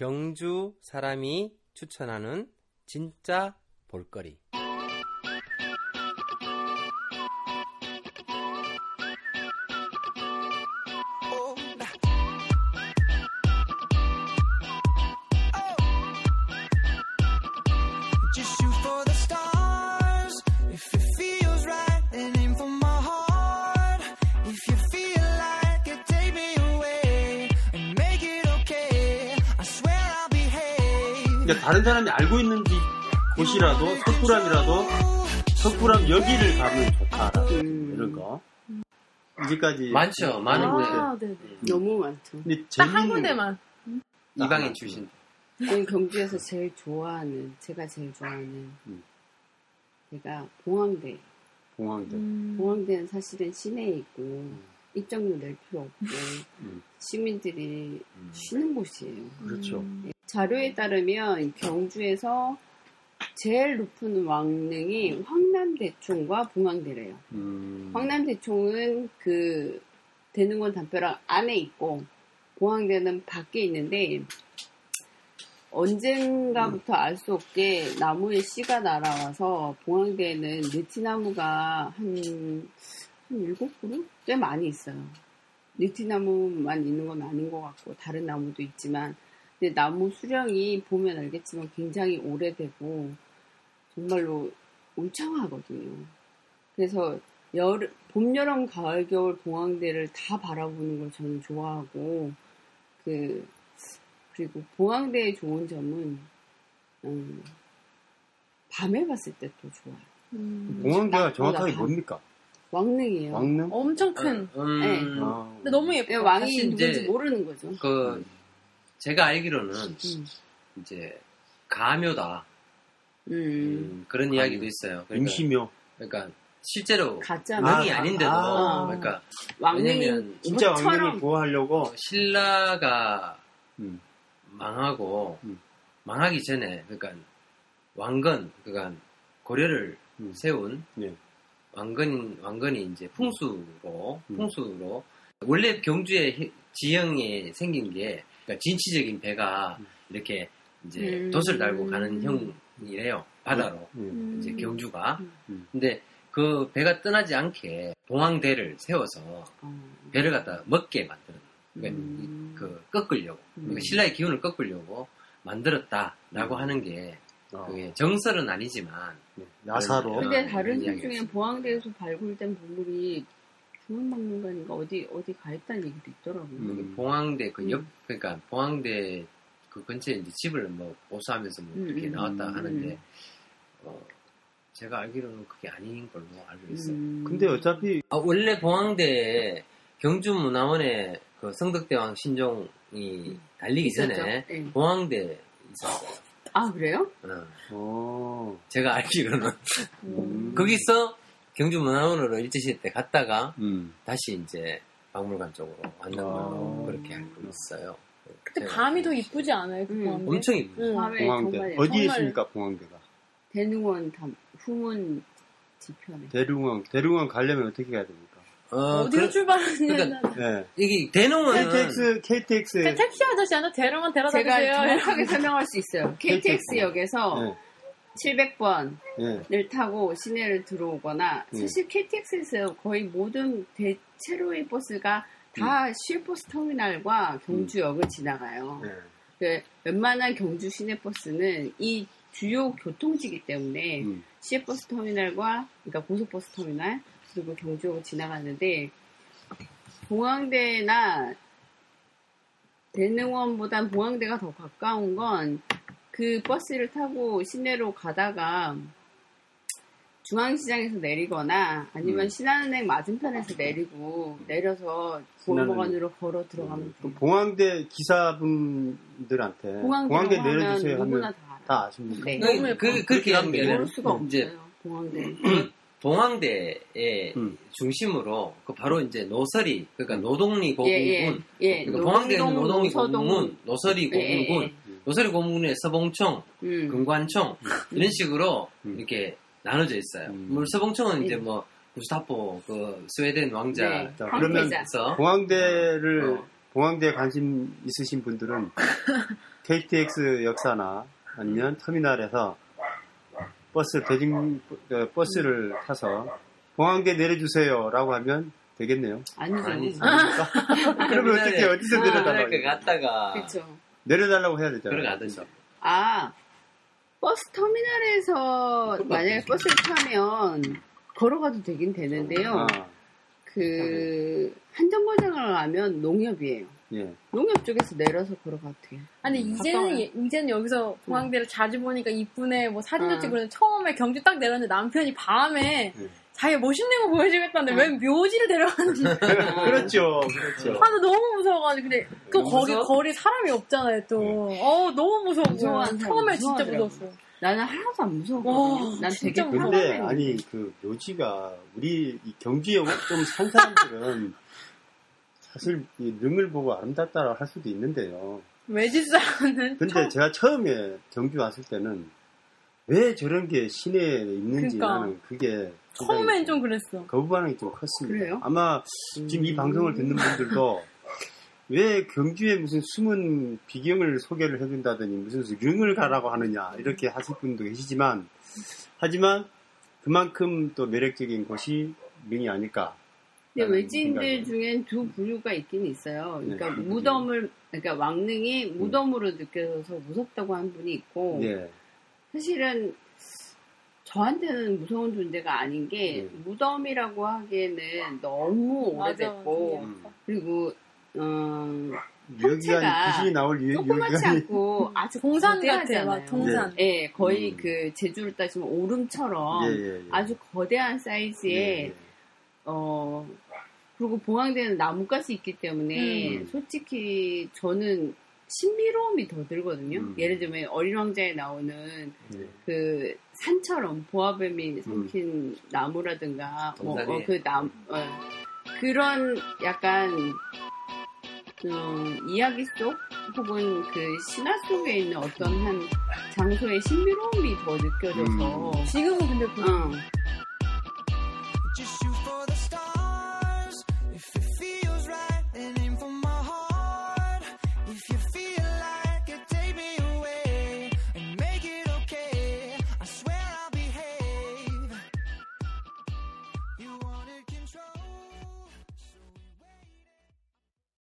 경주 사람이 추천하는 진짜 볼거리. 그러니까 다른 사람이 알고 있는지 곳이라도 석굴암이라도 석굴암 여기를 가면 좋다 음. 이런 거 이제까지 많죠. 많은데 아, 네네. 너무 많죠. 근데 딱 한 군데만. 이방인 출신. 저는 경주에서 제일 좋아하는, 제가 제일 좋아하는, 음. 제가 봉황대. 공항들 음. 봉황대는 사실은 시내에 있고, 입장료 낼 필요 없고, 음. 시민들이 음. 쉬는 곳이에요. 그렇죠. 자료에 따르면 경주에서 제일 높은 왕릉이 황남대총과 봉황대래요. 음. 황남대총은 그 대능원 담벼락 안에 있고 봉황대는 밖에 있는데 언젠가부터 알 수 없게 나무에 씨가 날아와서 봉황대에는 느티나무가 한, 한 7그루? 꽤 많이 있어요. 느티나무만 있는 건 아닌 것 같고 다른 나무도 있지만 근데 나무 수령이 보면 알겠지만 굉장히 오래되고 정말로 울창하거든요. 그래서 여름, 봄, 여름, 가을, 겨울 봉황대를 다 바라보는 걸 저는 좋아하고 그 그리고 봉황대의 좋은 점은 음, 밤에 봤을 때 또 좋아요. 음. 낮보다 정확하게 밤. 뭡니까? 왕릉이에요. 왕릉? 엄청 큰. 음, 네. 아. 근데 너무 왜 예뻐요. 왕이 사실 누군지 모르는 거죠. 그 제가 알기로는 음. 이제 가묘다 음. 음, 그런 이야기도 있어요. 그러니까, 임시묘 그러니까 실제로 가짜 왕이 아, 아닌데도 아. 그러니까 왕릉이 왜냐면 진짜 왕릉을 구하려고 신라가 음. 망하고 음. 망하기 전에 그러니까 왕건 그러니까 고려를 음. 세운 네. 왕건 왕건이 이제 풍수로 음. 풍수로 원래 경주의 해- 지형에 생긴 게 그러니까 진취적인 배가 음. 이렇게 이제 음. 돛을 달고 가는 형이래요 바다로 음. 이제 경주가 음. 근데 그 배가 떠나지 않게 봉황대를 세워서 어. 배를 갖다 먹게 만드는 그러니까 음. 이- 그 꺾으려고 그러니까 음. 신라의 기운을 꺾으려고 만들었다라고 음. 하는 게 어. 그게 정설은 아니지만 네. 나사로 어, 근데 다른 책 중에 있어요. 보황대에서 발굴된 보물이 중앙박물관인가 어디 어디 가 있다는 얘기도 있더라고요. 음. 봉황대 그옆 음. 그러니까 봉황대 그 근처에 이제 집을 뭐 보수하면서 뭐 음, 이렇게 음, 나왔다 음. 하는데 어, 제가 알기로는 그게 아닌 걸로 알고 있어요. 음. 근데 어차피 아, 원래 봉황대에 경주문화원에 그 성덕대왕 신종이 달리기 있었죠. 전에 네. 봉황대 있었어요. 아 그래요? 어, 어. 제가 알기로는 음. 거기서 경주문화원으로 일제시대 때 갔다가 음. 다시 이제 박물관 쪽으로 왔는 아. 걸로 그렇게 알고 있어요. 근데 밤이 더 이쁘지 않아요? 그 음. 밤에? 엄청 이쁘죠. 응. 밤에 공항대 정말 정말- 있습니까 공항대가? 대능원 담 후문 뒤편에. 대릉원 대릉원 가려면 어떻게 가야 됩니까? 어, 어디로 그, 출발하느냐. 그러니까 네. 이게 대농원은 KTX KTX 그 택시 아저씨한테 대령만 데려다 제가 주세요. 정확하게 설명할 수 있어요. KTX역에서 네. 700번을 네. 타고 시내를 들어오거나 음. 사실 KTX에서 거의 모든 대체로의 버스가 다 시외버스 터미널과 경주역을 지나가요. 네. 그 웬만한 경주 시내버스는 이 주요 교통지기 때문에 음. 시외버스 터미널과 그러니까 고속버스 터미널 그리고 경주역을 지나가는데 봉황대나 대능원보단 봉황대가 더 가까운 건 그 버스를 타고 시내로 가다가 중앙시장에서 내리거나 아니면 음. 신한은행 맞은편에서 내리고 내려서 공무원으로 걸어 들어가면 그 돼요. 봉황대 기사분들한테 봉황대 봉황대 하면 내려주세요 누구나 하면 다. 다 아십니까? 네. 예뻐. 그, 그렇게 하는 게 모를 수가 이제 없어요. 봉황대. 그 동황대의 음. 중심으로 그 바로 이제 노설이 그러니까 노동리 고군군 예, 예, 예. 그러니까 봉황대는 노동리. 고군군 노설이 예, 예, 고군군 예. 노설이 고군군의 서봉청 음. 금관청 이런 식으로 음. 이렇게 나눠져 있어요. 음. 물 서봉청은 이제 예. 뭐 구스타포 그 스웨덴 왕자 네. 자, 그러면 황태자. 서 봉황대를 어. 봉황대에 관심 있으신 분들은 KTX 역사나 아니면 터미널에서 버스 대중 어, 버스를 타서 봉황대 내려주세요라고 하면 되겠네요. 아니죠. 아니지. 그러면 어떻게 어디서 아, 내려달라고? 그 갔다가 그렇죠. 내려달라고 해야 되잖아요. 걸어가든지. 아, 버스 터미널에서 만약에 버스를 타면 걸어가도 되긴 되는데요. 아, 그 한정거장을 가면 농협이에요. 예. 농협 쪽에서 내려서 걸어가도 돼요. 아니 이제는 가까워요. 예- 이제는 여기서 공항대를 자주 보니까 이쁘네 뭐 사진도 응. 찍고 그러는데 처음에 경주 딱 내렸는데 남편이 밤에 네. 자기 멋있는 거 보여주겠다는데 왜 묘지를 데려가는지 그렇죠, 그렇죠. 아, 나 너무 무서워가지고 근데 또 너무 거기 무서워? 거리 사람이 없잖아요 또. 어 너무 무서워. 사람 처음에 진짜 무서워하더라고. 무서웠어. 나는 하나도 안. 와, 난 진짜 되게 무서워. 근데 편안해. 아니 그 묘지가 우리 이 경주에 좀 산 사람들은 사실 이 능을 보고 아름답다고 할 수도 있는데요. 사람은 근데 처음- 제가 처음에 경주 왔을 때는 왜 저런 게 시내에 있는지 그러니까. 나는 그게 처음엔 상당히 좀 그랬어. 거부 반응이 좀 컸습니다. 그래요? 아마 지금 이 방송을 듣는 분들도 왜 경주에 무슨 숨은 비경을 소개를 해준다더니 무슨 릉을 가라고 하느냐 이렇게 하실 분도 계시지만 하지만 그만큼 또 매력적인 곳이 릉이 아닐까. 근데 외지인들. 중엔 두 부류가 있긴 있어요. 그러니까 네. 무덤을, 그러니까 왕릉이 무덤으로 느껴져서 무섭다고 한 분이 있고, 예. 사실은 저한테는 무서운 존재가 아닌 게 네. 무덤이라고 하기에는 너무 맞아. 오래됐고 음. 그리고 어, 여기가 형체가 귀신이 나올 유- 조그맣지 않고 아주 동산 같아, 거대하잖아요. 막 동산. 예, 거의 음. 그 제주를 따지면 오름처럼 예, 예, 예. 아주 거대한 사이즈의 예, 예. 어 그리고 봉황대는 나무가지 있기 때문에 음. 솔직히 저는 신비로움이 더 들거든요. 음. 예를 들면 어린 왕자에 나오는 예. 그 산처럼 보아뱀이 삼킨 나무라든가 뭐. 어, 그 남, 어, 그런 약간 어, 이야기 속 혹은 그 신화 속에 있는 어떤 한 장소의 신비로움이 더 느껴져서 지금은 근데 그 어,